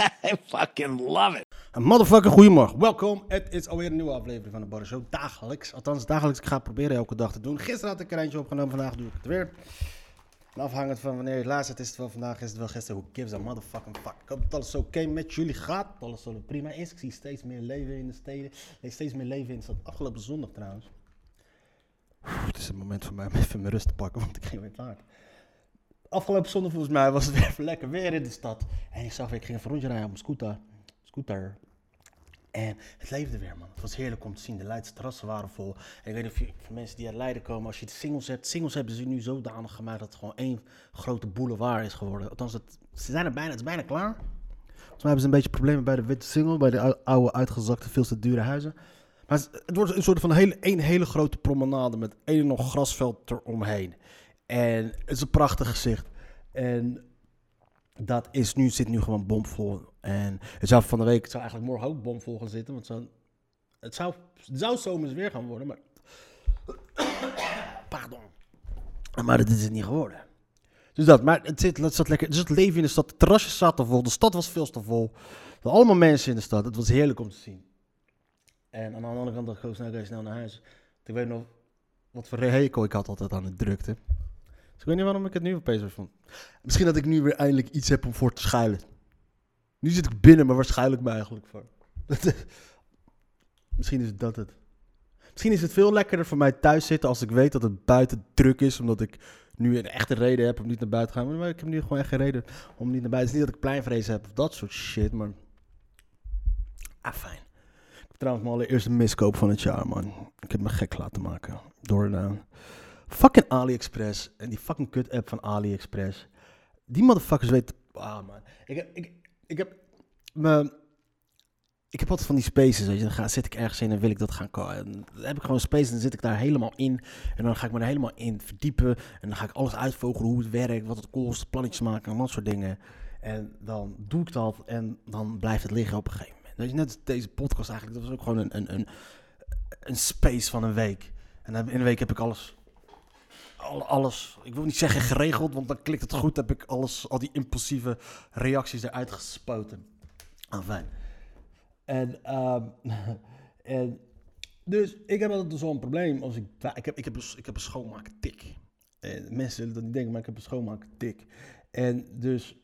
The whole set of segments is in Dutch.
I fucking love it. Motherfucker goedemorgen. Welkom. Het is alweer een nieuwe aflevering van de Barre Show. Dagelijks. Althans, dagelijks. Ik ga het proberen elke dag te doen. Gisteren had ik er eentje opgenomen. Vandaag doe ik het weer. Afhangend van wanneer je het luistert, is het wel vandaag, is het wel gisteren. Who gives a motherfucking fuck? Ik hoop dat alles oké met jullie gaat. Alles zo prima is. Ik zie steeds meer leven in de steden. Steeds meer leven in de stad. Afgelopen zondag trouwens. Het is een moment voor mij om even mijn rust te pakken, want ik ging weer klaar. Afgelopen zondag volgens mij was het weer lekker weer in de stad. En ik zag ik ging even rondje rijden op mijn scooter. Scooter. En het leefde weer, man. Het was heerlijk om te zien. De Leidse terrassen waren vol. En ik weet niet of je, mensen die uit Leiden komen, als je de singles hebt. Singles hebben ze nu zodanig gemaakt dat het gewoon één grote boulevard is geworden. Althans, het, ze zijn er bijna, het is bijna klaar. Volgens mij hebben ze een beetje problemen bij de witte single, bij de ou- oude, uitgezakte, veel te dure huizen. Maar het, wordt een soort van hele, één hele grote promenade met één nog grasveld eromheen. En het is een prachtig gezicht. En dat is nu, zit nu gewoon bomvol. En het zou van de week, zou eigenlijk morgen ook bomvol gaan zitten. Want het, zou, het zou zomers weer gaan worden, maar... Pardon. Maar dat is het niet geworden. Dus dat, maar het, zit, het zat lekker. Dus het leven in de stad, de terrasjes zaten vol, de stad was veel te vol. Er waren allemaal mensen in de stad, het was heerlijk om te zien. En aan de andere kant dacht ik snel, snel naar huis. Ik weet nog wat voor hekel ik had altijd aan de drukte. Ik weet niet waarom ik het nu opeens weer vond. Misschien dat ik nu weer eindelijk iets heb om voor te schuilen. Nu zit ik binnen, maar waar schuil ik me eigenlijk voor? Misschien is dat het. Misschien is het veel lekkerder voor mij thuis zitten als ik weet dat het buiten druk is. Omdat ik nu een echte reden heb om niet naar buiten te gaan. Maar ik heb nu gewoon echt geen reden om niet naar buiten. Het is niet dat ik pleinvrees heb of dat soort shit, maar... Ah, fijn. Ik heb trouwens mijn allereerste miskoop van het jaar, man. Ik heb me gek laten maken door fucking AliExpress. En die fucking kut app van AliExpress. Die motherfuckers weten... Ah, man. Ik heb... Ik, ik heb me... Ik heb altijd van die spaces, weet je. Dan ga, zit ik ergens in en wil ik dat gaan... ko- en Dan heb ik gewoon spaces en dan zit ik daar helemaal in. En dan ga ik me er helemaal in verdiepen. En dan ga ik alles uitvogelen, hoe het werkt, wat het kost, plannetjes maken en dat soort dingen. En dan doe ik dat en dan blijft het liggen op een gegeven moment. Weet je, net deze podcast eigenlijk, dat was ook gewoon een, een, een, een space van een week. En in een week heb ik alles al- alles, ik wil niet zeggen geregeld, want dan klikt het goed. Heb ik alles, al die impulsieve reacties eruit gespoten. Ah, fijn. En, ehm, en dus ik heb altijd zo'n probleem als ik, ik heb, ik heb, een, ik heb een. En mensen zullen dat niet denken, maar ik heb een schoonmaaktik. En dus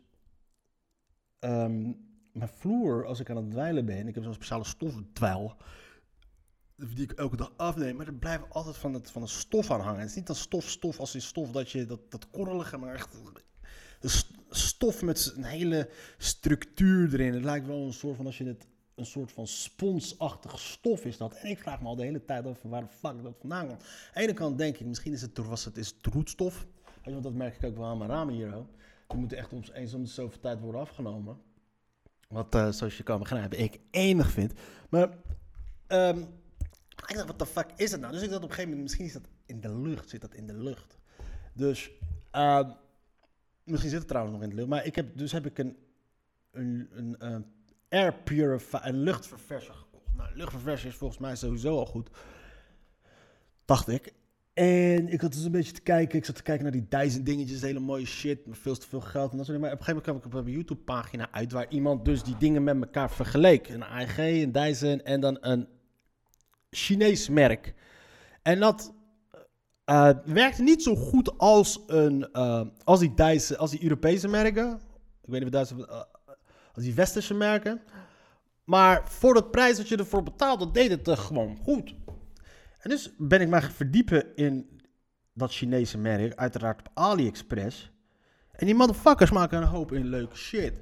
ehm, mijn vloer, als ik aan het dweilen ben, ik heb zo'n speciale stofdweil die ik elke dag afneem, maar er blijft altijd van het, van het stof aan hangen. Het is niet dat stof, stof als in stof dat je dat, dat korrelige, maar echt stof met een hele structuur erin. Het lijkt wel een soort van als je het een soort van sponsachtig stof is dat. En ik vraag me al de hele tijd af waar de fuck dat vandaan komt. Aan de ene kant denk ik, misschien is het, was het, is het roetstof. Want dat merk ik ook wel aan mijn ramen hier. ook. Die moeten echt om, eens om de zoveel tijd worden afgenomen. Wat, eh, zoals je kan begrijpen, ik enig vind. Maar ehm, ik dacht, wat de fuck is het nou? Dus ik dacht op een gegeven moment, misschien is dat in de lucht, zit dat in de lucht. Dus, ehm, misschien zit het trouwens nog in de lucht. Maar ik heb, dus heb ik een, een, een air purifier, een luchtververser gekocht. Nou, luchtververser is volgens mij sowieso al goed. Dacht ik. En ik had dus een beetje te kijken. Ik zat te kijken naar die Dyson dingetjes, hele mooie shit, met veel te veel geld en dat soort dingen. Maar op een gegeven moment kwam ik op een YouTube pagina uit waar iemand dus die dingen met elkaar vergeleek. Een AEG, een Dyson en dan een Chinees merk. En dat eh, werkte niet zo goed als, een, eh, als, die Duitse, als die Europese merken. Ik weet niet of Duitse, eh, als die westerse merken. Maar voor dat prijs wat je ervoor betaalde, deed het gewoon goed. En dus ben ik maar gaan verdiepen in dat Chinese merk, uiteraard op AliExpress. En die motherfuckers maken een hoop in leuke shit.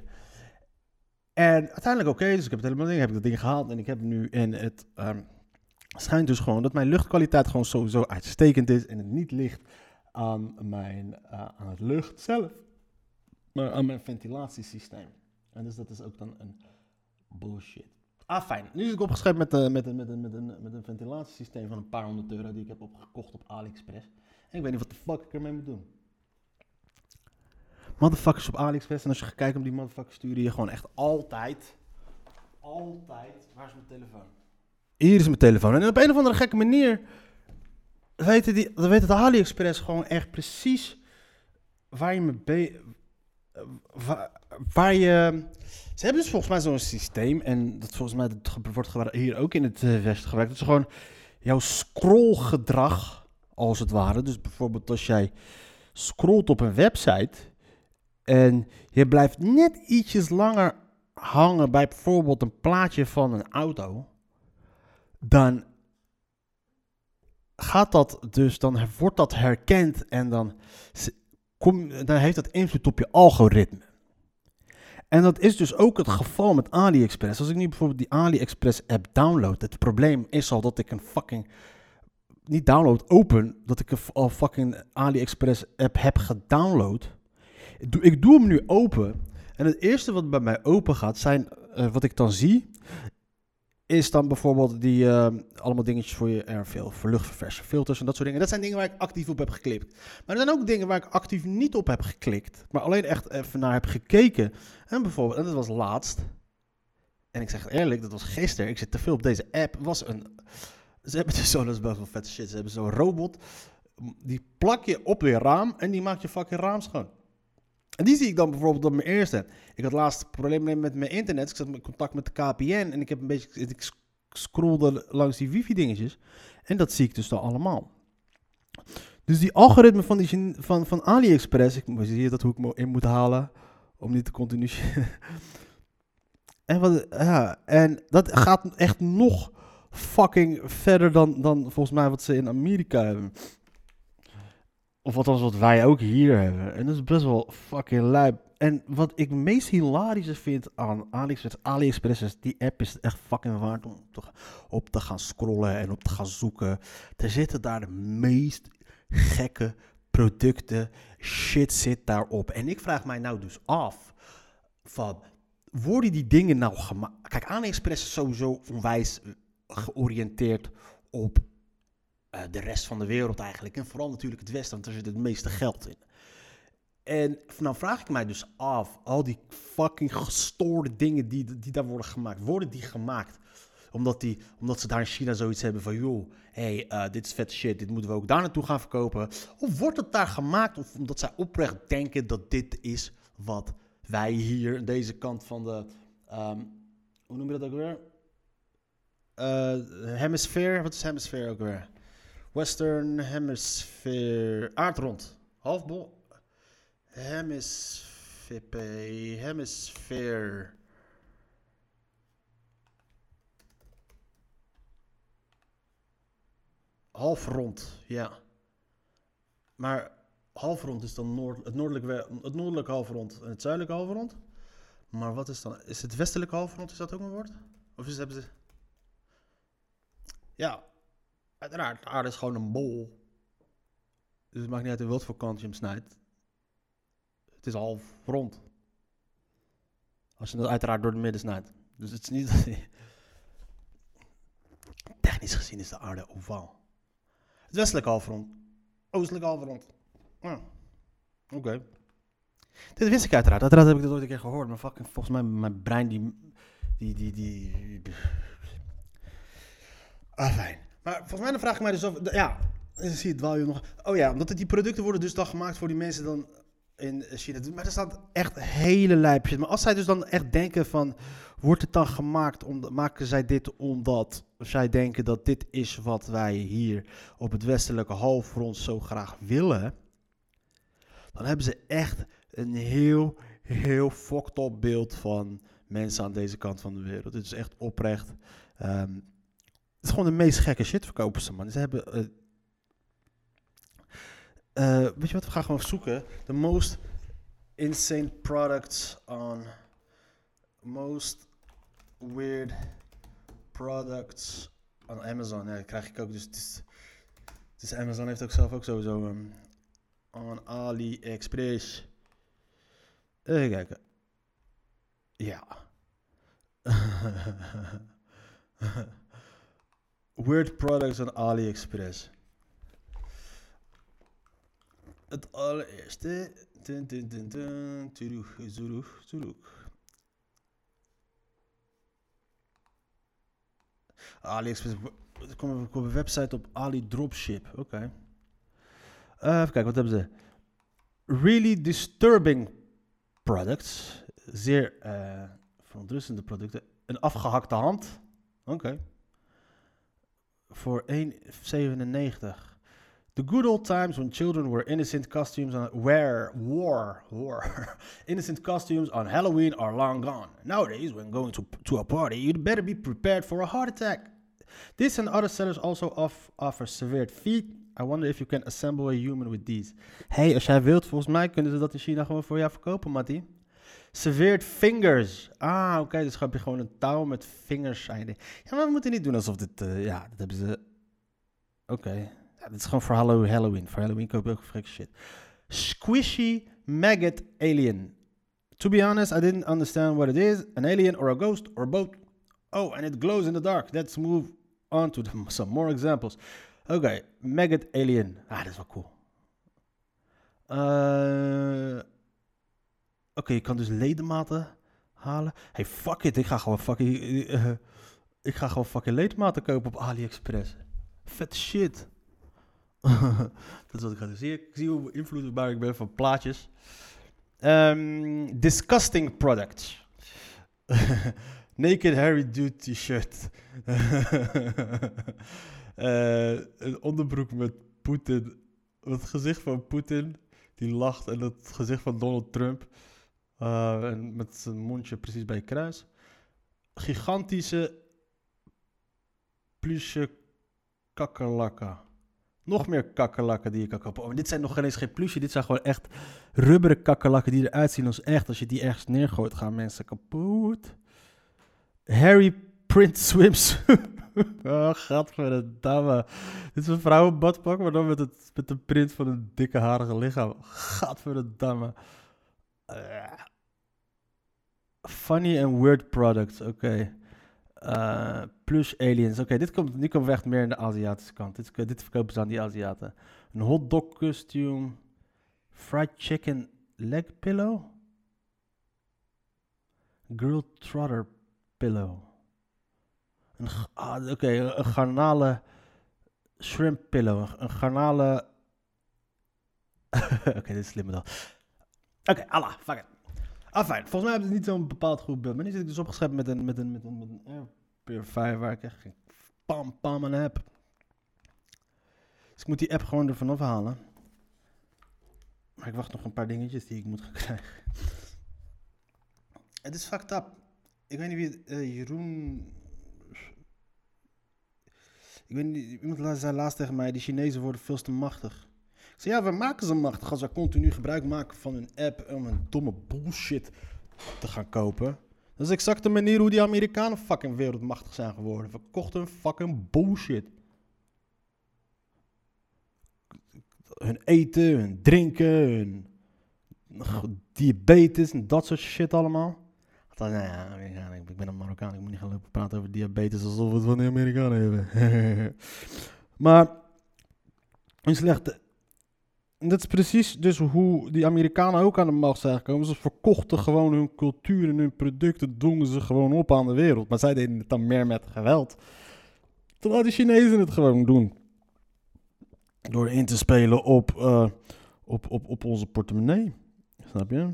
En uiteindelijk oké, dus ik heb het helemaal ding, heb ik dat ding gehaald en ik heb nu in het ehm, schijnt dus gewoon dat mijn luchtkwaliteit gewoon sowieso uitstekend is en het niet ligt aan mijn eh, aan het lucht zelf, maar aan mijn ventilatiesysteem. En dus dat is ook dan een Bullshit. Ah, fijn. Nu zit ik opgeschreven met, eh, met, met, met, een, met een ventilatiesysteem van een paar honderd euro die ik heb opgekocht op AliExpress. En ik weet niet wat de fuck ik ermee moet doen. Motherfuckers op AliExpress. En als je gaat kijken op die motherfuckers sturen je gewoon echt altijd, altijd, waar is mijn telefoon? Hier is mijn telefoon. En op een of andere gekke manier weten die, weet het AliExpress gewoon echt precies waar je waar, je... Ze hebben dus volgens mij zo'n systeem en dat volgens mij dat wordt hier ook in het eh, Westen gebruikt. Dat is gewoon jouw scrollgedrag, als het ware. Dus bijvoorbeeld als jij scrolt op een website en je blijft net ietsjes langer hangen bij bijvoorbeeld een plaatje van een auto, dan gaat dat dus, dan wordt dat herkend en dan, kom, dan heeft dat invloed op je algoritme. En dat is dus ook het geval met AliExpress. Als ik nu bijvoorbeeld die AliExpress app download, het probleem is al dat ik een fucking niet download, open, dat ik een fucking AliExpress app heb gedownload. Ik doe, ik doe hem nu open. En het eerste wat bij mij open gaat, zijn eh, wat ik dan zie, is dan bijvoorbeeld die eh, allemaal dingetjes voor je airfill, voor luchtverversen, filters en dat soort dingen. Dat zijn dingen waar ik actief op heb geklikt. Maar er zijn ook dingen waar ik actief niet op heb geklikt, maar alleen echt even naar heb gekeken. En bijvoorbeeld, en dat was laatst. En ik zeg eerlijk, dat was gisteren. Ik zit te veel op deze app. Was een. Ze hebben dus zo, dat is best wel vette shit. Ze hebben zo'n robot. Die plak je op je raam en die maakt je fucking raam schoon. En die zie ik dan bijvoorbeeld op mijn eerste. Ik had laatst een probleem met mijn internet. Ik zat in contact met de KPN en ik heb een beetje. Ik sc- scrollde langs die wifi-dingetjes. En dat zie ik dus dan allemaal. Dus die algoritme van, die, van, van AliExpress. Ik zie dat hoe ik in moet halen. Om niet te continu. en, wat, ja, en dat gaat echt nog fucking verder dan, dan volgens mij wat ze in Amerika hebben. Of althans wat wij ook hier hebben. En dat is best wel fucking lijp. En wat ik het meest hilarische vind aan AliExpress, AliExpress is, die app is echt fucking waard om op te gaan scrollen en op te gaan zoeken. Er zitten daar de meest gekke producten, shit zit daarop. En ik vraag mij nou dus af, van, worden die dingen nou gemaakt? Kijk, AliExpress is sowieso onwijs eh, georiënteerd op eh, de rest van de wereld eigenlijk. En vooral natuurlijk het Westen, want daar zit het meeste geld in. En nou vraag ik mij dus af, al die fucking gestoorde dingen die, die daar worden gemaakt, worden die gemaakt omdat, die, omdat ze daar in China zoiets hebben van, joh, hey, eh, dit is vet shit, dit moeten we ook daar naartoe gaan verkopen. Of wordt het daar gemaakt of omdat zij oprecht denken dat dit is wat wij hier aan deze kant van de, ehm, hoe noem je dat ook weer? Eh hemisfeer, wat is hemisfeer ook weer? Western Hemisphere, aardrond, halfbol, hemisphere, hemisphere. Halfrond, ja. Maar halfrond is dan noord, het, noordelijke, we- het noordelijke halfrond en het zuidelijke halfrond. Maar wat is dan? Is het westelijke halfrond, is dat ook een woord? Of is, hebben ze... Ja, uiteraard, de aarde is gewoon een bol. Dus het maakt niet uit in welke kant je hem snijdt. Het is half rond. Als je dat uiteraard door het midden snijdt. Dus het is niet... Technisch gezien is de aarde ovaal. Het westelijke halfrond. Oostelijke halfrond. Ja. Oké. Dit wist ik uiteraard. Uiteraard heb ik dat ooit een keer gehoord. Maar fucking, volgens mij, mijn brein die... Die, die, die... Ah, fijn. Maar volgens mij dan vraag ik mij dus af... Ja, zie je dwaal je nog... Oh ja, omdat die producten worden dus dan gemaakt voor die mensen dan in China. Maar er staat echt hele lijpjes. Maar als zij dus dan echt denken van... Wordt het dan gemaakt, om, maken zij dit omdat zij denken dat dit is wat wij hier op het westelijke halfrond zo graag willen? Dan hebben ze echt een heel, heel fucked up beeld van mensen aan deze kant van de wereld. Dit is echt oprecht. ehm, is gewoon de meest gekke shit verkopen ze, man. Ze hebben... eh, eh, weet je wat, we gaan gewoon zoeken. The most insane products on... Most weird products on Amazon. Ja, krijg ik ook. Dus, dus Amazon heeft ook zelf ook sowieso... Um, on AliExpress. Even kijken. Ja. Weird products on AliExpress. Het allereerste. Dun, dun, dun, dun. Tudoeg, zoedoeg, zoedoeg. AliExpress. Er komt een website op Ali Dropship. Oké. Eh, even kijken, wat hebben ze? Really disturbing products. Zeer eh, verontrustende producten. Een afgehakte hand. Oké. Voor 1,97. The good old times when children were innocent costumes on wear wore wore innocent costumes on Halloween are long gone. Nowadays, when going to to a party, you'd better be prepared for a heart attack. This and other sellers also off, offer severed feet. I wonder if you can assemble a human with these. Hey, als jij wilt, volgens mij kunnen ze dat in China gewoon voor jou verkopen, Mattie. Severed fingers. Ah, oké, dus heb je gewoon een touw met vingers. Ja, maar we moeten niet doen alsof dit... eh, ja, dat hebben ze... Oké. Ja, dit is gewoon voor Hallo- Halloween. Voor Halloween koop je ook freak shit. Squishy maggot alien. To be honest, I didn't understand what it is. An alien or a ghost or both. Oh, and it glows in the dark. Let's move on to some more examples. Oké, maggot alien. Ah, dat is wel cool. Eh... Oké, je kan dus ledematen halen. Hey, fuck it. Ik ga gewoon fucking... eh, ik ga gewoon fucking ledematen kopen op AliExpress. Vet shit. dat is wat ik ga doen. Zie ik zie hoe invloedbaar ik ben van plaatjes. Ehm, disgusting products. Naked Harry Dude t-shirt. Eh, een onderbroek met Poetin. Het gezicht van Poetin. Die lacht. En het gezicht van Donald Trump. Eh, en met zijn mondje precies bij je kruis. Gigantische plusje kakkerlakken. Nog meer kakkerlakken die je kan kopen. Oh, dit zijn nog geen eens geen plusje. Dit zijn gewoon echt rubberen kakkerlakken die eruit zien als echt. Als je die ergens neergooit, gaan mensen kapot. Harry Print Swimsuit. oh, gadverdamme. Dit is een vrouwenbadpak, maar dan met, het, met de print van een dikke harige lichaam. Gadverdamme. Eh. funny and weird products, oké. Eh, plush aliens. Oké, dit komt, nu we echt meer in de Aziatische kant. Dit, dit verkopen ze aan die Aziaten. Een hotdog costume. Fried chicken leg pillow. Grilled trotter pillow. Een, ah, Oké, een, garnalen shrimp pillow. Een, een garnalen... Oké, dit is slimmer dan. Oké, Allah, fuck it. Ah, fijn. Volgens mij hebben ze niet zo'n bepaald goed. Maar nu zit ik dus opgeschept met een, met een, met een, met een waar ik echt geen pam pam aan heb. Dus ik moet die app gewoon er vanaf halen. Maar ik wacht nog een paar dingetjes die ik moet gaan krijgen. Het is fucked up. Ik weet niet wie het, eh, Jeroen... Ik weet niet, iemand zei laatst tegen mij, die Chinezen worden veel te machtig. Zei, ja, we maken ze machtig als we continu gebruik maken van hun app om een domme bullshit te gaan kopen. Dat is exact de manier hoe die Amerikanen fucking wereldmachtig zijn geworden. Verkochten hun fucking bullshit. Hun eten, hun drinken, hun diabetes en dat soort shit allemaal. Nou ja, ik ben een Marokkaan, ik moet niet gaan lopen praten over diabetes alsof we het van de Amerikanen hebben. maar, een slechte... Dat is precies dus hoe die Amerikanen ook aan de macht zijn gekomen. Ze verkochten gewoon hun cultuur en hun producten, dwongen ze gewoon op aan de wereld. Maar zij deden het dan meer met geweld. Terwijl de Chinezen het gewoon doen. Door in te spelen op, eh, op, op, op onze portemonnee. Snap je?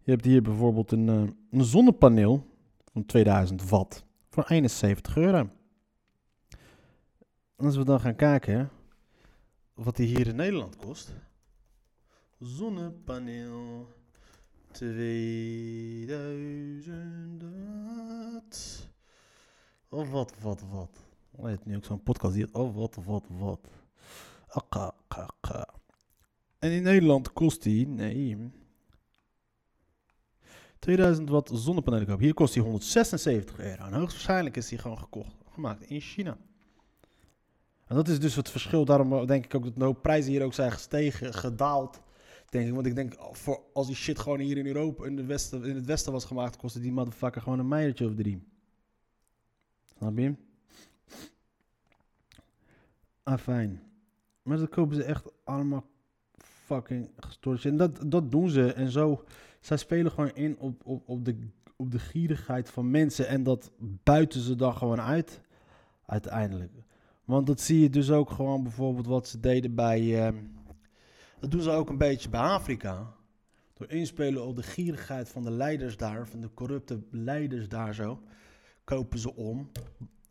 Je hebt hier bijvoorbeeld een, eh, een zonnepaneel van 2000 watt voor 71 euro. Als we dan gaan kijken wat die hier in Nederland kost. Zonnepaneel 2000 watt. Oh, wat, wat, wat. Oh, nu ook zo'n podcast die oh, wat, wat, wat. Akka, akka. En in Nederland kost die, nee, 2000 watt zonnepanelen. Hier kost die 176 euro. En hoogstwaarschijnlijk is die gewoon gekocht, gemaakt in China. En dat is dus het verschil. Daarom denk ik ook dat de prijzen hier ook zijn gestegen, gedaald. Denk ik. Want ik denk, voor, als die shit gewoon hier in Europa, in, westen, in het westen was gemaakt, kostte die motherfucker gewoon een meiertje of drie. Snap je? Ah, fijn. Maar dat kopen ze echt allemaal fucking gestoord. En dat, dat doen ze. En zo, zij spelen gewoon in op, op, op, de, op de gierigheid van mensen. En dat buiten ze dan gewoon uit, uiteindelijk. Want dat zie je dus ook gewoon bijvoorbeeld wat ze deden bij... ehm, dat doen ze ook een beetje bij Afrika. Door inspelen op de gierigheid van de leiders daar, van de corrupte leiders daar zo, kopen ze om.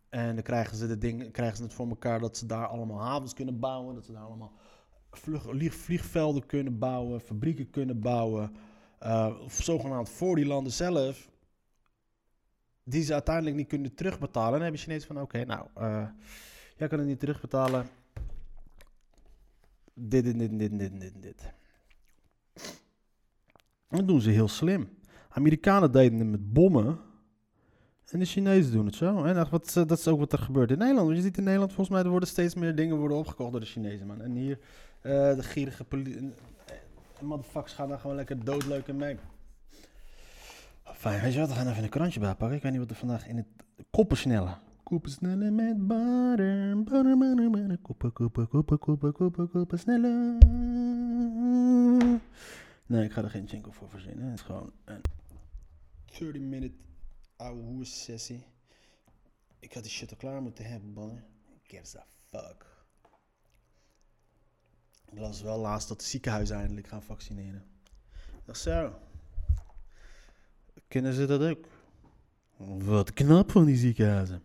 En dan krijgen ze, de dingen, krijgen ze het voor elkaar dat ze daar allemaal havens kunnen bouwen. Dat ze daar allemaal vliegvelden kunnen bouwen, fabrieken kunnen bouwen. of zogenaamd voor die landen zelf. Die ze uiteindelijk niet kunnen terugbetalen. En dan hebben Chinezen van, oké, nou, eh, jij kan het niet terugbetalen. Dit, dit, dit, dit, dit, dit, dit. Dat doen ze heel slim. Amerikanen deden het met bommen. En de Chinezen doen het zo. En dat, wat, dat is ook wat er gebeurt in Nederland. Want je ziet in Nederland, volgens mij, er worden steeds meer dingen worden opgekocht door de Chinezen, man. En hier, eh, de gierige politie... Motherfuckers gaan daar gewoon lekker doodleuken mee. Fijn, weet je? We gaan even een krantje bijpakken. Ik weet niet wat er vandaag in het... Koppen sneller. Koppen sneller met butter. Butter, butter, butter. Koppen, koppen, koppen, koppen, koppen, koppen sneller. Nee, ik ga er geen jingle voor verzinnen. Het is gewoon een 30 minute ouwe hoes sessie. Ik had die shit al klaar moeten hebben, mannen. Gives a fuck. Ik las wel laatst dat de ziekenhuizen eindelijk gaan vaccineren. Dacht zo. Kunnen ze dat ook? Wat knap van die ziekenhuizen.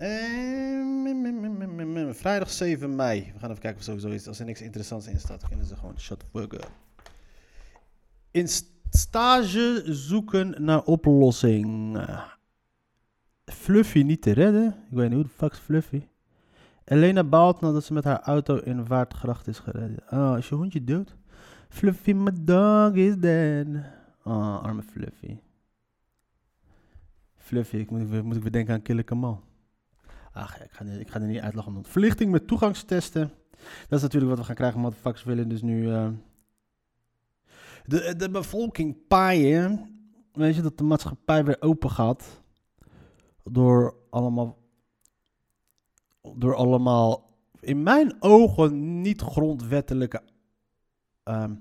Ehm, Vrijdag 7 mei. We gaan even kijken of sowieso is. Als er niks interessants in staat, kunnen ze gewoon shut fuck up. In st- stage zoeken naar oplossing. Fluffy niet te redden. Ik weet niet hoe de fuck is Fluffy. Elena baalt nadat ze met haar auto in Waardgracht is gereden. Oh, is je hondje dood? Fluffy, my dog is dead. Oh, arme Fluffy. Fluffy, ik moet, moet ik weer denken aan Kille Kamal. Ach, ik ga, ik er niet uitlachen. om. Verlichting met toegangstesten. Dat is natuurlijk wat we gaan krijgen. Motherfuckers willen dus nu... eh, de, bevolking paaien. Weet je, dat de maatschappij weer open gaat. Door allemaal... Door allemaal... In mijn ogen niet grondwettelijke... ehm,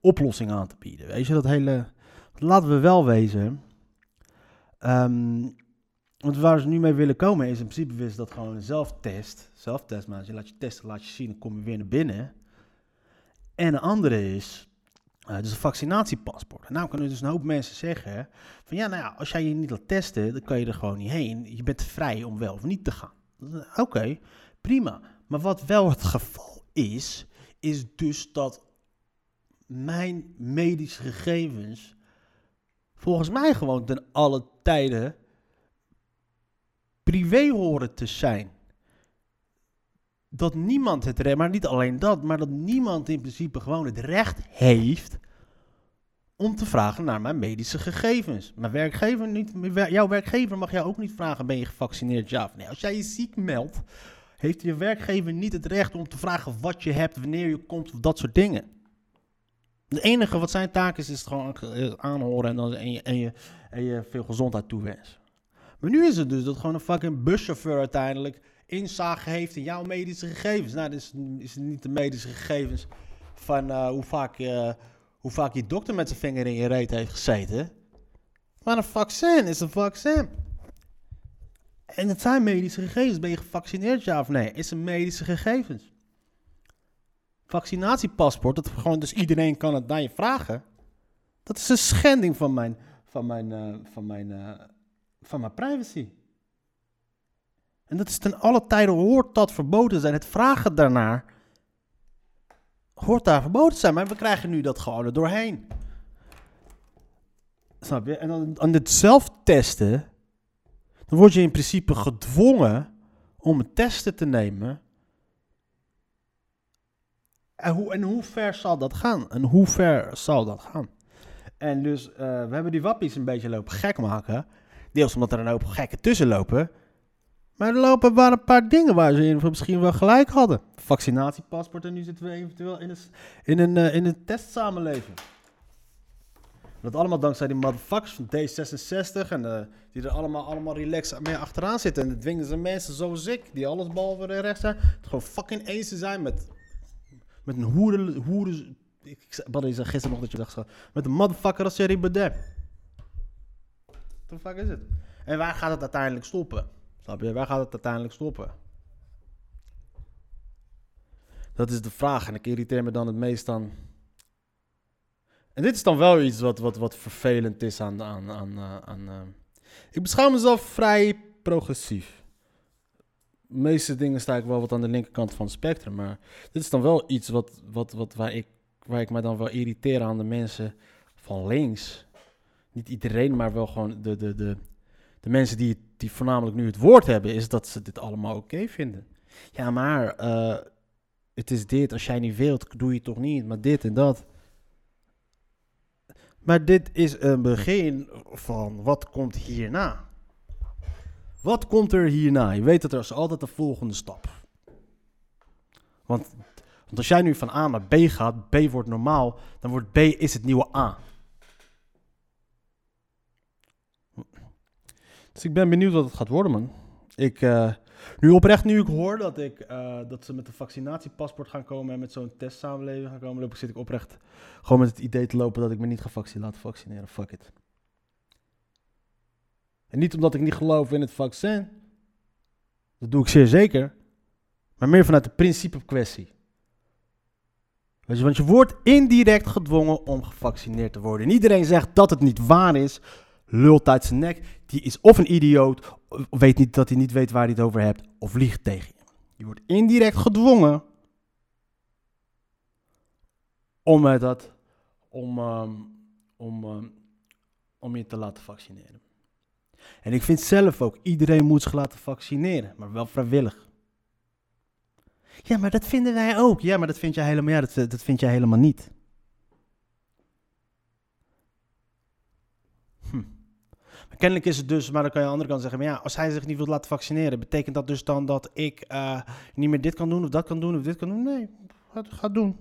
oplossingen aan te bieden. Weet je, dat hele... Laten we wel wezen... ehm, want waar ze nu mee willen komen is in principe is dat gewoon een zelftest. Zelftest, maar je laat je testen, laat je zien, dan kom je weer naar binnen. En een andere is, eh, dus een vaccinatiepaspoort. En nou kunnen dus een hoop mensen zeggen van ja, nou ja, als jij je niet laat testen, dan kan je er gewoon niet heen. Je bent vrij om wel of niet te gaan. Oké, prima. Maar wat wel het geval is, is dus dat mijn medische gegevens volgens mij gewoon ten alle tijden privé horen te zijn. Dat niemand het recht, maar niet alleen dat, maar dat niemand in principe gewoon het recht heeft om te vragen naar mijn medische gegevens. Mijn werkgever niet, jouw werkgever mag jou ook niet vragen, ben je gevaccineerd ja of nee. Als jij je ziek meldt, heeft je werkgever niet het recht om te vragen wat je hebt, wanneer je komt of dat soort dingen. Het enige wat zijn taak is, is het gewoon eh, aanhoren en, dan, je, en, je, en je veel gezondheid toewensen. Maar nu is het dus dat gewoon een fucking buschauffeur uiteindelijk inzage heeft in jouw medische gegevens. Nou, dit is, is niet de medische gegevens van eh, hoe, vaak, eh, hoe vaak je dokter met zijn vinger in je reet heeft gezeten. Maar een vaccin is een vaccin. En het zijn medische gegevens. Ben je gevaccineerd, ja of nee? Is een medische gegevens. Vaccinatiepaspoort, dat gewoon dus iedereen kan het naar je vragen. Dat is een schending van mijn, van mijn, eh, van mijn, eh, van mijn privacy. En dat is ten alle tijden hoort dat verboden zijn. Het vragen daarnaar hoort daar verboden zijn. Maar we krijgen nu dat gewoon er doorheen. Snap je? En dan aan dit zelf testen, dan word je in principe gedwongen om een testen te nemen. En hoe, en hoe ver zal dat gaan? En hoe ver zal dat gaan? En dus, eh, we hebben die wappies een beetje lopen gek maken. Deels omdat er een hoop gekken tussen lopen. Maar er lopen maar een paar dingen waar ze in misschien wel gelijk hadden. Vaccinatiepaspoort en nu zitten we eventueel in een, in een, eh, in een testsamenleving. Dat allemaal dankzij die motherfuckers van D66 en eh, die er allemaal, allemaal relaxed mee achteraan zitten. En dat dwingen ze mensen zoals ik, die alles behalve de rechts zijn, het gewoon fucking eens te zijn met, met een hoeren, hoeren, ik, ik je zei gisteren nog dat je dacht, met een motherfucker als Thierry Baudet. The is het? En waar gaat het uiteindelijk stoppen? Snap je? Waar gaat het uiteindelijk stoppen? Dat is de vraag en ik irriteer me dan het meest aan. En dit is dan wel iets wat, wat, wat vervelend is aan. aan, aan, eh, aan eh, Ik beschouw mezelf vrij progressief. De meeste dingen sta ik wel wat aan de linkerkant van het spectrum. Maar dit is dan wel iets wat, wat, wat, waar, ik, waar ik me dan wel irriteer aan de mensen van links. Niet iedereen, maar wel gewoon de, de, de, de mensen die, die voornamelijk nu het woord hebben, is dat ze dit allemaal oké vinden. Ja, maar eh, het is dit. Als jij niet wilt, doe je toch niet. Maar dit en dat. Maar dit is een begin van wat komt hierna. Wat komt er hierna? Je weet dat er is altijd de volgende stap. Want, want als jij nu van A naar B gaat, B wordt normaal, dan wordt B is het nieuwe A. Dus ik ben benieuwd wat het gaat worden, man. Ik, eh, nu oprecht, nu ik hoor dat, ik, eh, dat ze met een vaccinatiepaspoort gaan komen en met zo'n testsamenleving gaan komen, zit ik oprecht gewoon met het idee te lopen dat ik me niet ga vaccineren. Fuck it. En niet omdat ik niet geloof in het vaccin. Dat doe ik zeer zeker. Maar meer vanuit de principe kwestie. Weet je, want je wordt indirect gedwongen om gevaccineerd te worden. En iedereen zegt dat het niet waar is. Lult uit zijn nek. Die is of een idioot. Of weet niet dat hij niet weet waar hij het over hebt. Of liegt tegen je. Je wordt indirect gedwongen. Om met dat. Om, ehm, om, ehm, om je te laten vaccineren. En ik vind zelf ook, iedereen moet zich laten vaccineren, maar wel vrijwillig. Ja, maar dat vinden wij ook. Ja, maar dat vind jij helemaal, ja, dat, dat vind jij helemaal niet. Hm. Maar kennelijk is het dus, maar dan kan je aan de andere kant zeggen, maar ja, als hij zich niet wil laten vaccineren, betekent dat dus dan dat ik eh, niet meer dit kan doen, of dat kan doen, of dit kan doen? Nee, ga, ga doen.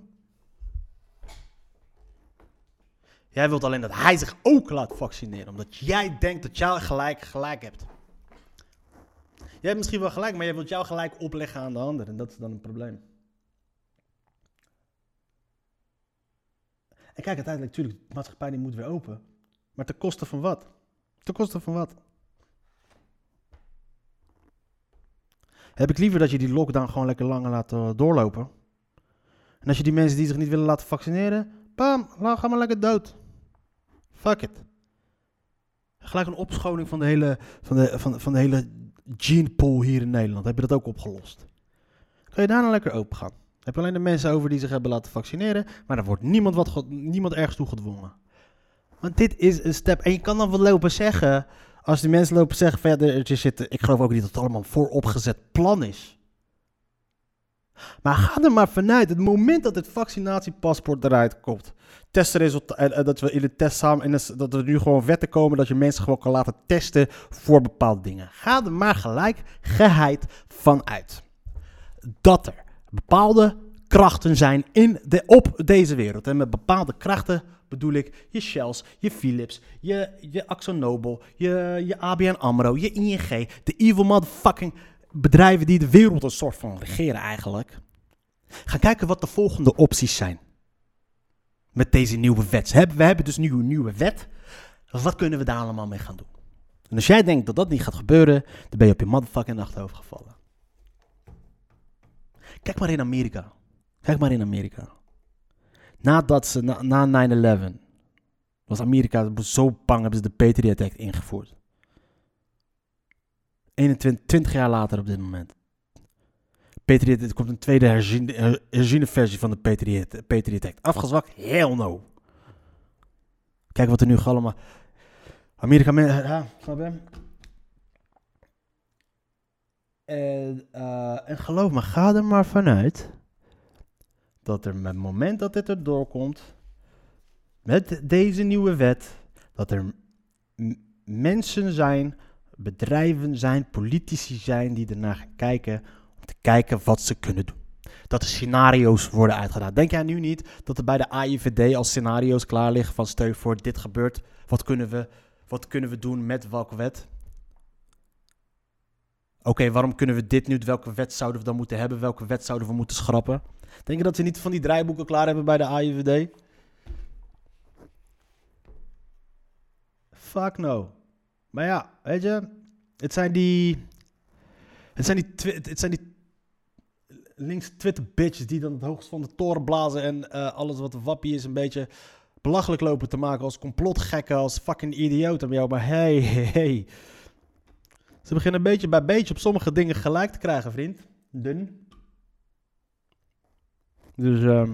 Jij wilt alleen dat hij zich ook laat vaccineren, omdat jij denkt dat jij gelijk gelijk hebt. Jij hebt misschien wel gelijk, maar jij wilt jou gelijk opleggen aan de ander. En dat is dan een probleem. En kijk, uiteindelijk, natuurlijk, de maatschappij die moet weer open. Maar ten koste van wat? Ten koste van wat? Heb ik liever dat je die lockdown gewoon lekker langer laat eh, doorlopen. En als je die mensen die zich niet willen laten vaccineren, bam, laat, ga maar lekker dood. Fuck it. Gelijk een opschoning van de hele, van de, van, van de hele gene pool hier in Nederland. Heb je dat ook opgelost? Kan je daar nou lekker open gaan? Heb je alleen de mensen over die zich hebben laten vaccineren, maar er wordt niemand, wat, niemand ergens toe gedwongen. Want dit is een step. En je kan dan wel lopen zeggen, als die mensen lopen zeggen er er zit, ik geloof ook niet dat het allemaal een vooropgezet plan is. Maar ga er maar vanuit, het moment dat het vaccinatiepaspoort eruit komt, testresultaat, en, en dat we in de test samen, en dat- er nu gewoon wetten komen dat je mensen gewoon kan laten testen voor bepaalde dingen. Ga er maar gelijk geheid van uit. Dat er bepaalde krachten zijn in de, op deze wereld. En met bepaalde krachten bedoel ik je Shells, je Philips, je, je AxoNobel, je, je ABN AMRO, je ING. De evil motherfucking bedrijven die de wereld een soort van regeren eigenlijk. Ga kijken wat de volgende opties zijn. Met deze nieuwe wet. We hebben, dus nu een nieuwe wet. Wat kunnen we daar allemaal mee gaan doen? En als jij denkt dat dat niet gaat gebeuren, dan ben je op je motherfucking achterhoofd gevallen. Kijk maar in Amerika. Kijk maar in Amerika. Nadat ze, na, na 9-11, was Amerika zo bang, hebben ze de Patriot Act ingevoerd. 21, 20 jaar later op dit moment. Patriot, er komt een tweede herziene, her- herziene versie van de Patriot, Patriot Act. Afgezwakt? Hell no. Kijk wat er nu allemaal... Amerika, ja, snap je? En, eh, en geloof me, ga er maar vanuit dat er met het moment dat dit erdoor komt, met deze nieuwe wet, dat er mensen zijn, bedrijven zijn, politici zijn die ernaar gaan kijken om te kijken wat ze kunnen doen. dat er scenario's worden uitgedaan. Denk jij nu niet dat er bij de AIVD al scenario's klaar liggen van stel je voor dit gebeurt, wat kunnen we, wat kunnen we doen met welke wet? Oké, waarom kunnen we dit nu? Welke wet zouden we dan moeten hebben? Welke wet zouden we moeten schrappen? Denk je dat ze niet van die draaiboeken klaar hebben bij de AIVD? Fuck no. Maar ja, weet je, het zijn die. Het zijn die, het zijn die links Twitter bitches die dan het hoogst van de toren blazen en eh, alles wat wappie is een beetje belachelijk lopen te maken als complotgekken, als fucking idioten. Maar, jou, maar hey, hey, hey. Ze beginnen een beetje bij beetje op sommige dingen gelijk te krijgen, vriend. Dun. Dus, ehm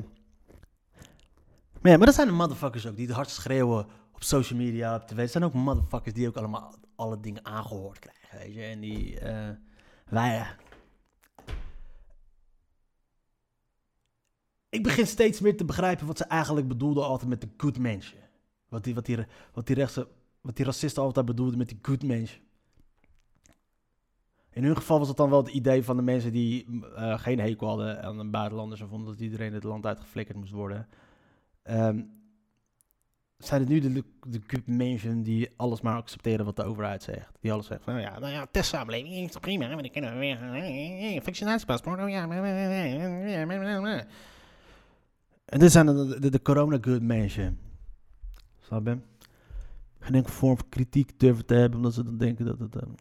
maar ja, maar dat zijn de motherfuckers ook die het hardst schreeuwen op social media, op tv. Het zijn ook motherfuckers die ook allemaal alle dingen aangehoord krijgen, weet je. En die, eh wij... Ik begin steeds meer te begrijpen wat ze eigenlijk bedoelden altijd met de good mensen. Wat die, wat die, wat die, wat die racisten altijd bedoelden met die good mensen. In hun geval was het dan wel het idee van de mensen die eh, geen hekel hadden aan de buitenlanders en vonden dat iedereen het land uitgeflikkerd moest worden. Ehm, zijn het nu de, de mensen die alles maar accepteren wat de overheid zegt? Die alles zegt van, nou ja, nou ja, testsamenleving is toch prima, maar dan kunnen we weer vaccinatiepaspoort, oh ja. En dit zijn de, de, de corona good mensen. Snap je? Geen enkele vorm van kritiek durven te hebben, omdat ze dan denken dat het... ehm,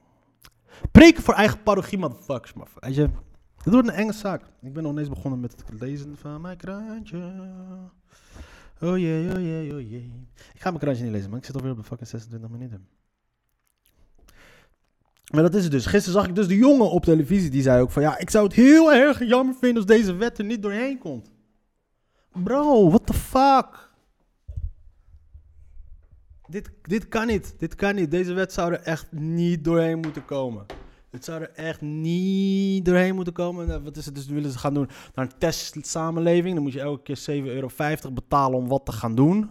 Preken voor eigen parochie, motherfuckers. Maar weet je, het wordt een enge zaak. Ik ben nog eens begonnen met het lezen van mijn krantje. Oh jee, oh jee, oh jee. Ik ga mijn krantje niet lezen, maar ik zit alweer op de fucking 26 minuten. Maar dat is het dus. Gisteren zag ik dus de jongen op televisie. Die zei ook van ja, ik zou het heel erg jammer vinden als deze wet er niet doorheen komt. Bro, what the fuck? Dit, dit kan niet. Dit kan niet. Deze wet zou er echt niet doorheen moeten komen. Dit zou er echt niet doorheen moeten komen. En Wat is het dus? willen ze gaan doen naar een testsamenleving. Dan moet je elke keer 7,50 euro betalen om wat te gaan doen.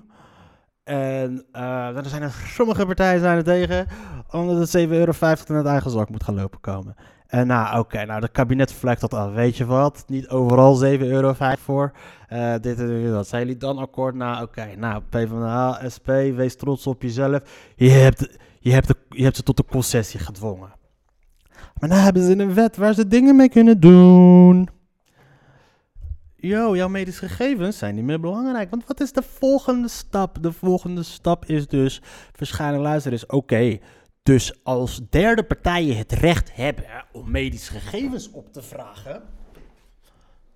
En dan zijn sommige partijen zijn er tegen. Omdat het 7,50 euro in het eigen zak moet gaan lopen komen. En nou, oké, nou, de kabinet vlekt dat af. Weet je wat? Niet overal 7,5 euro voor. Eh, dit en dat. Zijn jullie dan akkoord? Nou, oké. Nou, PvdA, SP, wees trots op jezelf. Je hebt, je, hebt de, je hebt ze tot de concessie gedwongen. Maar nou hebben ze een wet waar ze dingen mee kunnen doen. Yo, jouw medische gegevens zijn niet meer belangrijk. Want wat is de volgende stap? De volgende stap is dus, waarschijnlijk luister is, oké. Dus als derde partijen het recht hebben om medische gegevens op te vragen,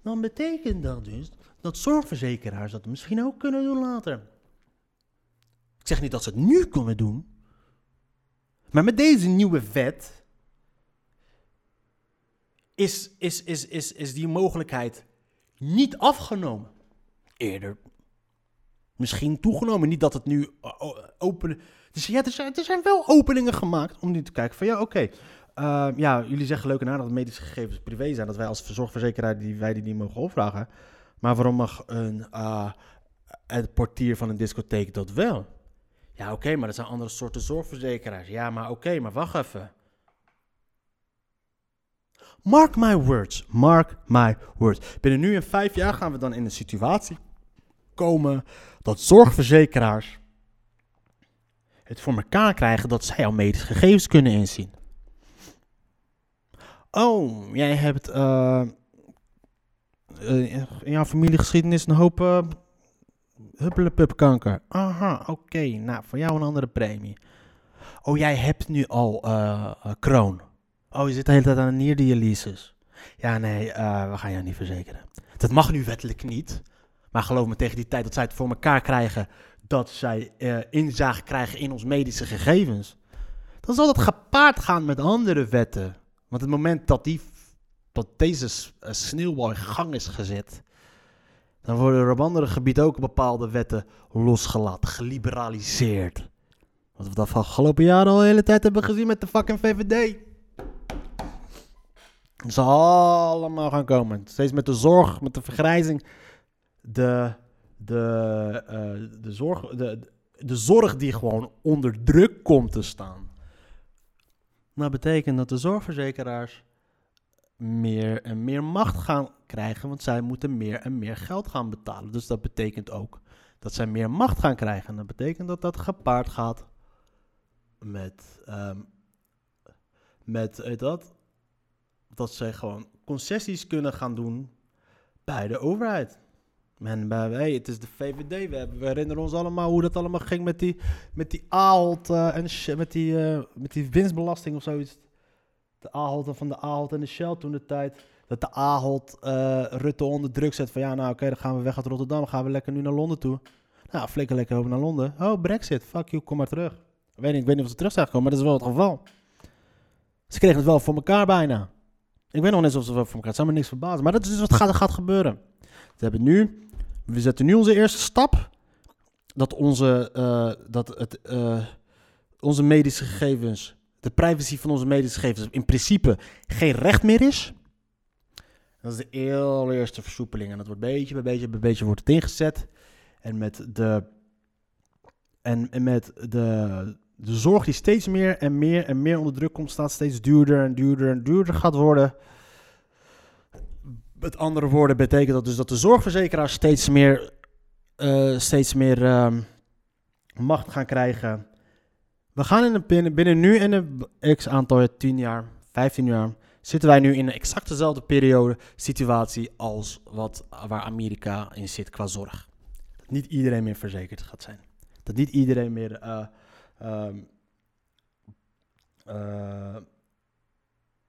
dan betekent dat dus dat zorgverzekeraars dat misschien ook kunnen doen later. Ik zeg niet dat ze het nu kunnen doen, maar met deze nieuwe wet is, is, is, is, is die mogelijkheid niet afgenomen. Eerder misschien toegenomen. Niet dat het nu o- open. Dus ja, er zijn, er zijn wel openingen gemaakt om nu te kijken van ja, oké. eh, ja, jullie zeggen leuk en dat medische gegevens privé zijn. Dat wij als zorgverzekeraar die wij die niet mogen opvragen. Maar waarom mag een, eh, het portier van een discotheek dat wel? Ja, oké, maar dat zijn andere soorten zorgverzekeraars. Ja, maar oké, maar wacht even. Mark my words. Mark my words. Binnen nu en vijf jaar gaan we dan in een situatie komen dat zorgverzekeraars het voor elkaar krijgen dat zij al medische gegevens kunnen inzien. Oh, jij hebt eh, eh, in jouw familiegeschiedenis een hoop uh, huppelepupkanker. Aha, oké. Nou, voor jou een andere premie. Oh, jij hebt nu al kroon. Oh, je zit de hele tijd aan een nierdialyses. Ja, nee, we gaan jou niet verzekeren. Dat mag nu wettelijk niet. Maar geloof me, tegen die tijd dat zij het voor elkaar krijgen... dat zij eh, inzage krijgen in ons medische gegevens... dan zal dat gepaard gaan met andere wetten. Want het moment dat, die, dat deze eh, sneeuwbal in gang is gezet... dan worden er op andere gebieden ook bepaalde wetten losgelaten, geliberaliseerd. Wat we de afgelopen jaren al de hele tijd hebben gezien met de fucking VVD. Het zal allemaal gaan komen. Steeds met de zorg, met de vergrijzing. De, de, eh, de, zorg, de, de zorg die gewoon onder druk komt te staan. Dat betekent dat de zorgverzekeraars meer en meer macht gaan krijgen, want zij moeten meer en meer geld gaan betalen. Dus dat betekent ook dat zij meer macht gaan krijgen. En dat betekent dat dat gepaard gaat met, ehm, met weet dat, dat zij gewoon concessies kunnen gaan doen bij de overheid. En bij, hey, het is de VVD. We, hebben, we herinneren ons allemaal hoe dat allemaal ging met die, met die Ahold eh, en met die, eh, met die winstbelasting of zoiets. De Ahold van de Ahold en de Shell toen de tijd. Dat de Ahold eh, Rutte onder druk zet van ja, nou oké, dan gaan we weg uit Rotterdam. Gaan we lekker nu naar Londen toe. Nou, flikker lekker over naar Londen. Oh, Brexit. Fuck you, kom maar terug. Ik weet niet, ik weet niet of ze terug zijn gekomen, maar dat is wel het geval. Ze kregen het wel voor elkaar bijna. Ik weet nog niet of ze wel voor elkaar. Het zou me niks verbazen. Maar dat is dus wat gaat, gaat gebeuren. We hebben nu, we zetten nu onze eerste stap. Dat onze, eh, dat het, eh, onze medische gegevens, de privacy van onze medische gegevens in principe geen recht meer is. Dat is de allereerste versoepeling. En dat wordt beetje bij beetje bij beetje wordt het ingezet. En met de, en, en met de, de zorg die steeds meer en meer en meer onder druk komt, staat steeds duurder en duurder en duurder gaat worden. Met andere woorden betekent dat dus dat de zorgverzekeraars steeds meer, eh, steeds meer ehm, macht gaan krijgen. We gaan in de, binnen, nu en een x aantal jaar, 10 jaar, 15 jaar, zitten wij nu in een exact dezelfde periode, situatie als wat, waar Amerika in zit qua zorg. Dat niet iedereen meer verzekerd gaat zijn. Dat niet iedereen meer eh,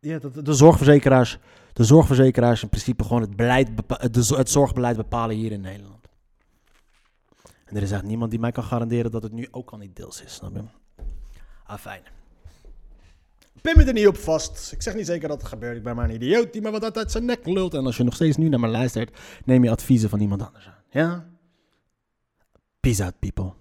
ja, de, de zorgverzekeraars, de zorgverzekeraars in principe gewoon het, beleid, het zorgbeleid bepalen hier in Nederland. En er is echt niemand die mij kan garanderen dat het nu ook al niet deels is. Snap je? Ah, fijn. Pin me er niet op vast. Ik zeg niet zeker dat het gebeurt. Ik ben maar een idioot die maar wat uit zijn nek lult. En als je nog steeds nu naar me luistert, neem je adviezen van iemand anders aan. Ja? Peace out, people.